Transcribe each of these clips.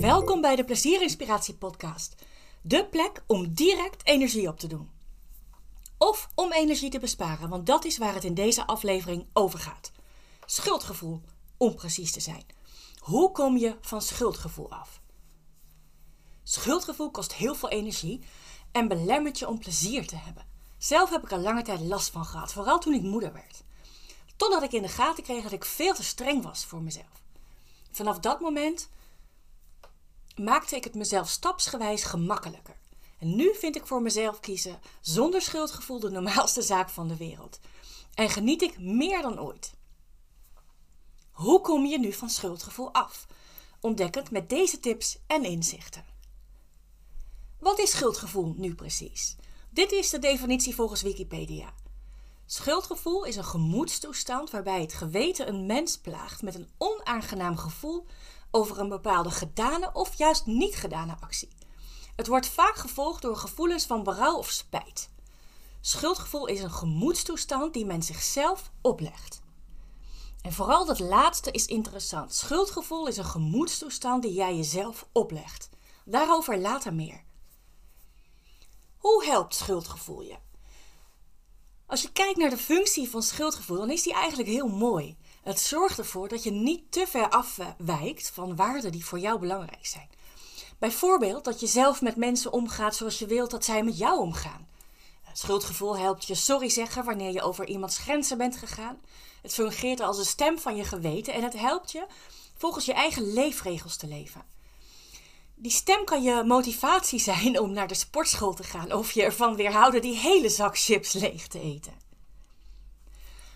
Welkom bij de Plezier Inspiratie Podcast. De plek om direct energie op te doen. Of om energie te besparen, want dat is waar het in deze aflevering over gaat. Schuldgevoel, om precies te zijn. Hoe kom je van schuldgevoel af? Schuldgevoel kost heel veel energie en belemmert je om plezier te hebben. Zelf heb ik er lange tijd last van gehad, vooral toen ik moeder werd. Totdat ik in de gaten kreeg dat ik veel te streng was voor mezelf. Vanaf dat moment maakte ik het mezelf stapsgewijs gemakkelijker. En nu vind ik voor mezelf kiezen zonder schuldgevoel de normaalste zaak van de wereld. En geniet ik meer dan ooit. Hoe kom je nu van schuldgevoel af? Ontdekkend met deze tips en inzichten. Wat is schuldgevoel nu precies? Dit is de definitie volgens Wikipedia. Schuldgevoel is een gemoedstoestand waarbij het geweten een mens plaagt met een onaangenaam gevoel over een bepaalde gedane of juist niet gedane actie. Het wordt vaak gevolgd door gevoelens van berouw of spijt. Schuldgevoel is een gemoedstoestand die men zichzelf oplegt. En vooral dat laatste is interessant. Schuldgevoel is een gemoedstoestand die jij jezelf oplegt. Daarover later meer. Hoe helpt schuldgevoel je? Als je kijkt naar de functie van schuldgevoel, dan is die eigenlijk heel mooi. Het zorgt ervoor dat je niet te ver afwijkt van waarden die voor jou belangrijk zijn. Bijvoorbeeld dat je zelf met mensen omgaat zoals je wilt dat zij met jou omgaan. Het schuldgevoel helpt je sorry zeggen wanneer je over iemands grenzen bent gegaan. Het fungeert als een stem van je geweten en het helpt je volgens je eigen leefregels te leven. Die stem kan je motivatie zijn om naar de sportschool te gaan of je ervan weerhouden die hele zak chips leeg te eten.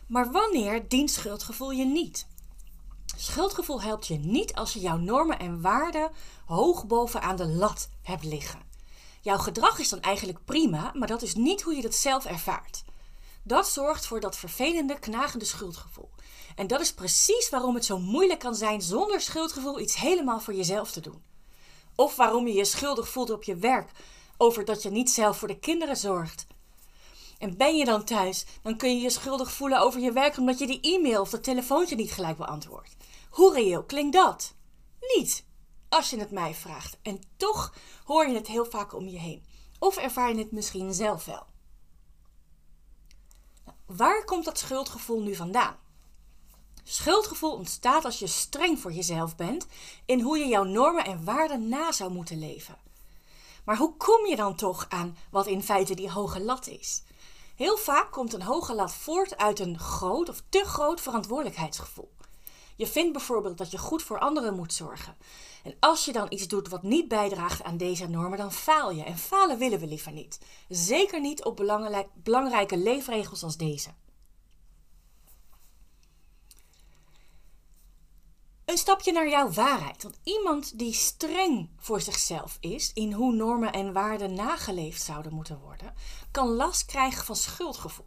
Maar wanneer dient schuldgevoel je niet? Schuldgevoel helpt je niet als je jouw normen en waarden hoog bovenaan de lat hebt liggen. Jouw gedrag is dan eigenlijk prima, maar dat is niet hoe je dat zelf ervaart. Dat zorgt voor dat vervelende, knagende schuldgevoel. En dat is precies waarom het zo moeilijk kan zijn zonder schuldgevoel iets helemaal voor jezelf te doen. Of waarom je je schuldig voelt op je werk over dat je niet zelf voor de kinderen zorgt. En ben je dan thuis, dan kun je je schuldig voelen over je werk omdat je die e-mail of dat telefoontje niet gelijk beantwoordt. Hoe reëel klinkt dat? Niet, als je het mij vraagt. En toch hoor je het heel vaak om je heen. Of ervaar je het misschien zelf wel. Nou, waar komt dat schuldgevoel nu vandaan? Schuldgevoel ontstaat als je streng voor jezelf bent in hoe je jouw normen en waarden na zou moeten leven. Maar hoe kom je dan toch aan wat in feite die hoge lat is? Heel vaak komt een hoge lat voort uit een groot of te groot verantwoordelijkheidsgevoel. Je vindt bijvoorbeeld dat je goed voor anderen moet zorgen. En als je dan iets doet wat niet bijdraagt aan deze normen, dan faal je. En falen willen we liever niet. Zeker niet op belangrijke leefregels als deze. Een stapje naar jouw waarheid. Want iemand die streng voor zichzelf is in hoe normen en waarden nageleefd zouden moeten worden, kan last krijgen van schuldgevoel.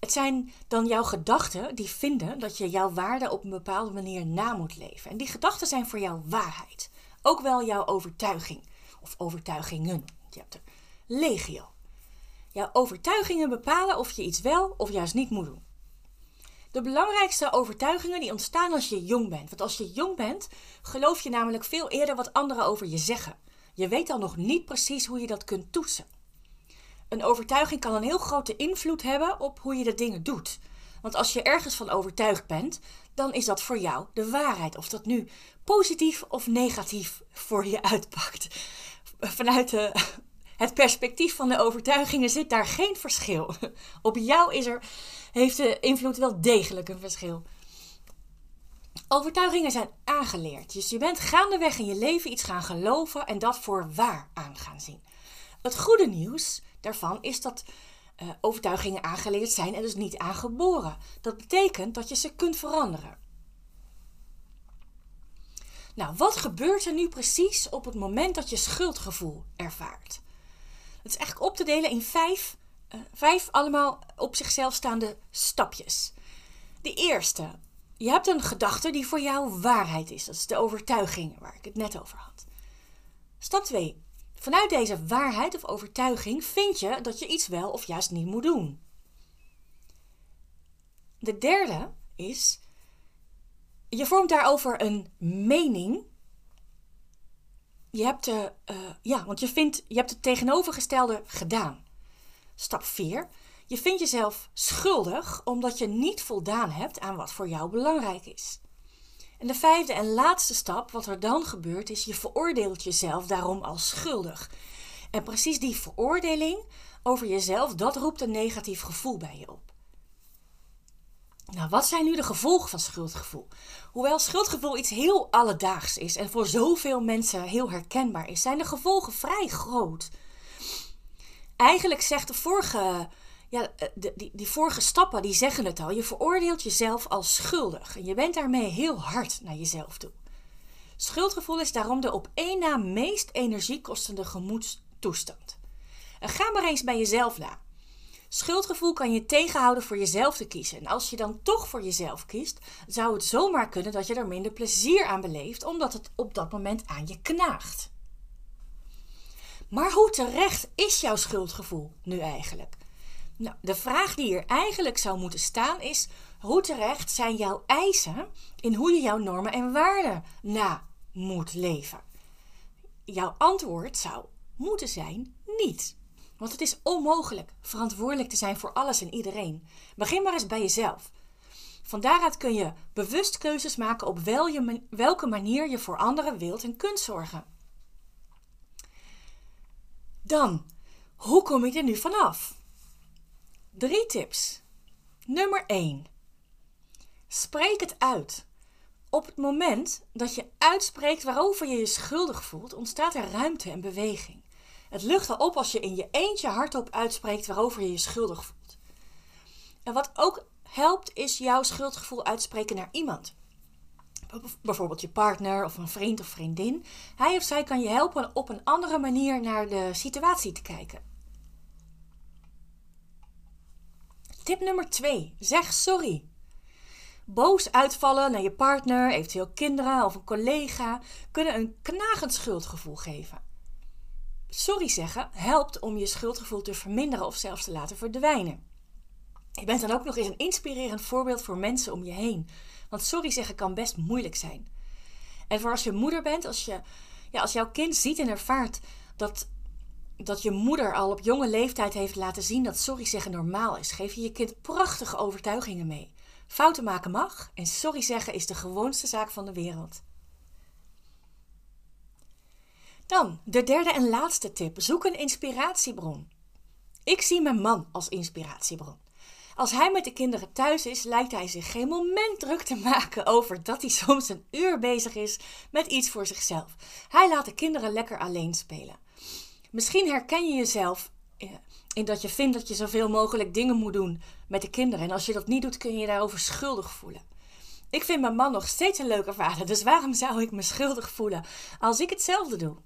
Het zijn dan jouw gedachten die vinden dat je jouw waarden op een bepaalde manier na moet leven. En die gedachten zijn voor jou waarheid. Ook wel jouw overtuiging of overtuigingen. Je hebt er legio. Jouw overtuigingen bepalen of je iets wel of juist niet moet doen. De belangrijkste overtuigingen die ontstaan als je jong bent. Want als je jong bent, geloof je namelijk veel eerder wat anderen over je zeggen. Je weet dan nog niet precies hoe je dat kunt toetsen. Een overtuiging kan een heel grote invloed hebben op hoe je de dingen doet. Want als je ergens van overtuigd bent, dan is dat voor jou de waarheid. Of dat nu positief of negatief voor je uitpakt. Vanuit de, het perspectief van de overtuigingen zit daar geen verschil. Op jou is er heeft de invloed wel degelijk een verschil. Overtuigingen zijn aangeleerd. Dus je bent gaandeweg in je leven iets gaan geloven en dat voor waar aan gaan zien. Het goede nieuws daarvan is dat uh, overtuigingen aangeleerd zijn en dus niet aangeboren. Dat betekent dat je ze kunt veranderen. Nou, wat gebeurt er nu precies op het moment dat je schuldgevoel ervaart? Het is eigenlijk op te delen in vijf uh, vijf allemaal op zichzelf staande stapjes. De eerste, je hebt een gedachte die voor jou waarheid is. Dat is de overtuiging waar ik het net over had. Stap 2. Vanuit deze waarheid of overtuiging vind je dat je iets wel of juist niet moet doen. De derde is, Je vormt daarover een mening. Je hebt, de, uh, ja, want je, vindt, je hebt het tegenovergestelde gedaan. Stap 4. Je vindt jezelf schuldig omdat je niet voldaan hebt aan wat voor jou belangrijk is. En de vijfde en laatste stap, wat er dan gebeurt, is je veroordeelt jezelf daarom als schuldig. En precies die veroordeling over jezelf, dat roept een negatief gevoel bij je op. Nou, wat zijn nu de gevolgen van schuldgevoel? Hoewel schuldgevoel iets heel alledaags is en voor zoveel mensen heel herkenbaar is, zijn de gevolgen vrij groot. Eigenlijk zegt de vorige, ja, de, die, die vorige stappen, die zeggen het al. Je veroordeelt jezelf als schuldig en je bent daarmee heel hard naar jezelf toe. Schuldgevoel is daarom de op één na meest energiekostende gemoedstoestand. En ga maar eens bij jezelf na. Schuldgevoel kan je tegenhouden voor jezelf te kiezen. En als je dan toch voor jezelf kiest, zou het zomaar kunnen dat je er minder plezier aan beleeft, omdat het op dat moment aan je knaagt. Maar hoe terecht is jouw schuldgevoel nu eigenlijk? Nou, de vraag die hier eigenlijk zou moeten staan is: hoe terecht zijn jouw eisen in hoe je jouw normen en waarden na moet leven? Jouw antwoord zou moeten zijn niet. Want het is onmogelijk verantwoordelijk te zijn voor alles en iedereen. Begin maar eens bij jezelf. Van daaruit kun je bewust keuzes maken op welke manier je voor anderen wilt en kunt zorgen. Dan, hoe kom ik er nu vanaf? Drie tips. Nummer 1. Spreek het uit. Op het moment dat je uitspreekt waarover je je schuldig voelt, ontstaat er ruimte en beweging. Het lucht al op als je in je eentje hardop uitspreekt waarover je je schuldig voelt. En wat ook helpt, is jouw schuldgevoel uitspreken naar iemand. Bijvoorbeeld je partner of een vriend of vriendin. Hij of zij kan je helpen op een andere manier naar de situatie te kijken. Tip nummer 2. Zeg sorry. Boos uitvallen naar je partner, eventueel kinderen of een collega kunnen een knagend schuldgevoel geven. Sorry zeggen helpt om je schuldgevoel te verminderen of zelfs te laten verdwijnen. Je bent dan ook nog eens een inspirerend voorbeeld voor mensen om je heen. Want sorry zeggen kan best moeilijk zijn. En voor als je moeder bent, als, je, ja, als jouw kind ziet en ervaart dat, dat je moeder al op jonge leeftijd heeft laten zien dat sorry zeggen normaal is, geef je je kind prachtige overtuigingen mee. Fouten maken mag en sorry zeggen is de gewoonste zaak van de wereld. Dan de derde en laatste tip: zoek een inspiratiebron. Ik zie mijn man als inspiratiebron. Als hij met de kinderen thuis is, lijkt hij zich geen moment druk te maken over dat hij soms een uur bezig is met iets voor zichzelf. Hij laat de kinderen lekker alleen spelen. Misschien herken je jezelf eh, in dat je vindt dat je zoveel mogelijk dingen moet doen met de kinderen. En als je dat niet doet, kun je je daarover schuldig voelen. Ik vind mijn man nog steeds een leuke vader, dus waarom zou ik me schuldig voelen als ik hetzelfde doe?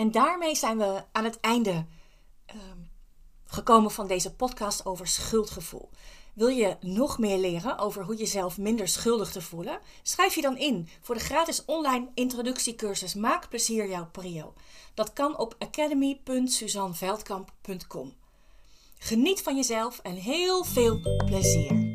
En daarmee zijn we aan het einde ehm, gekomen van deze podcast over schuldgevoel. Wil je nog meer leren over hoe jezelf minder schuldig te voelen? Schrijf je dan in voor de gratis online introductiecursus Maak plezier jouw prio. Dat kan op academy.suzanneveldkamp.com. Geniet van jezelf en heel veel plezier.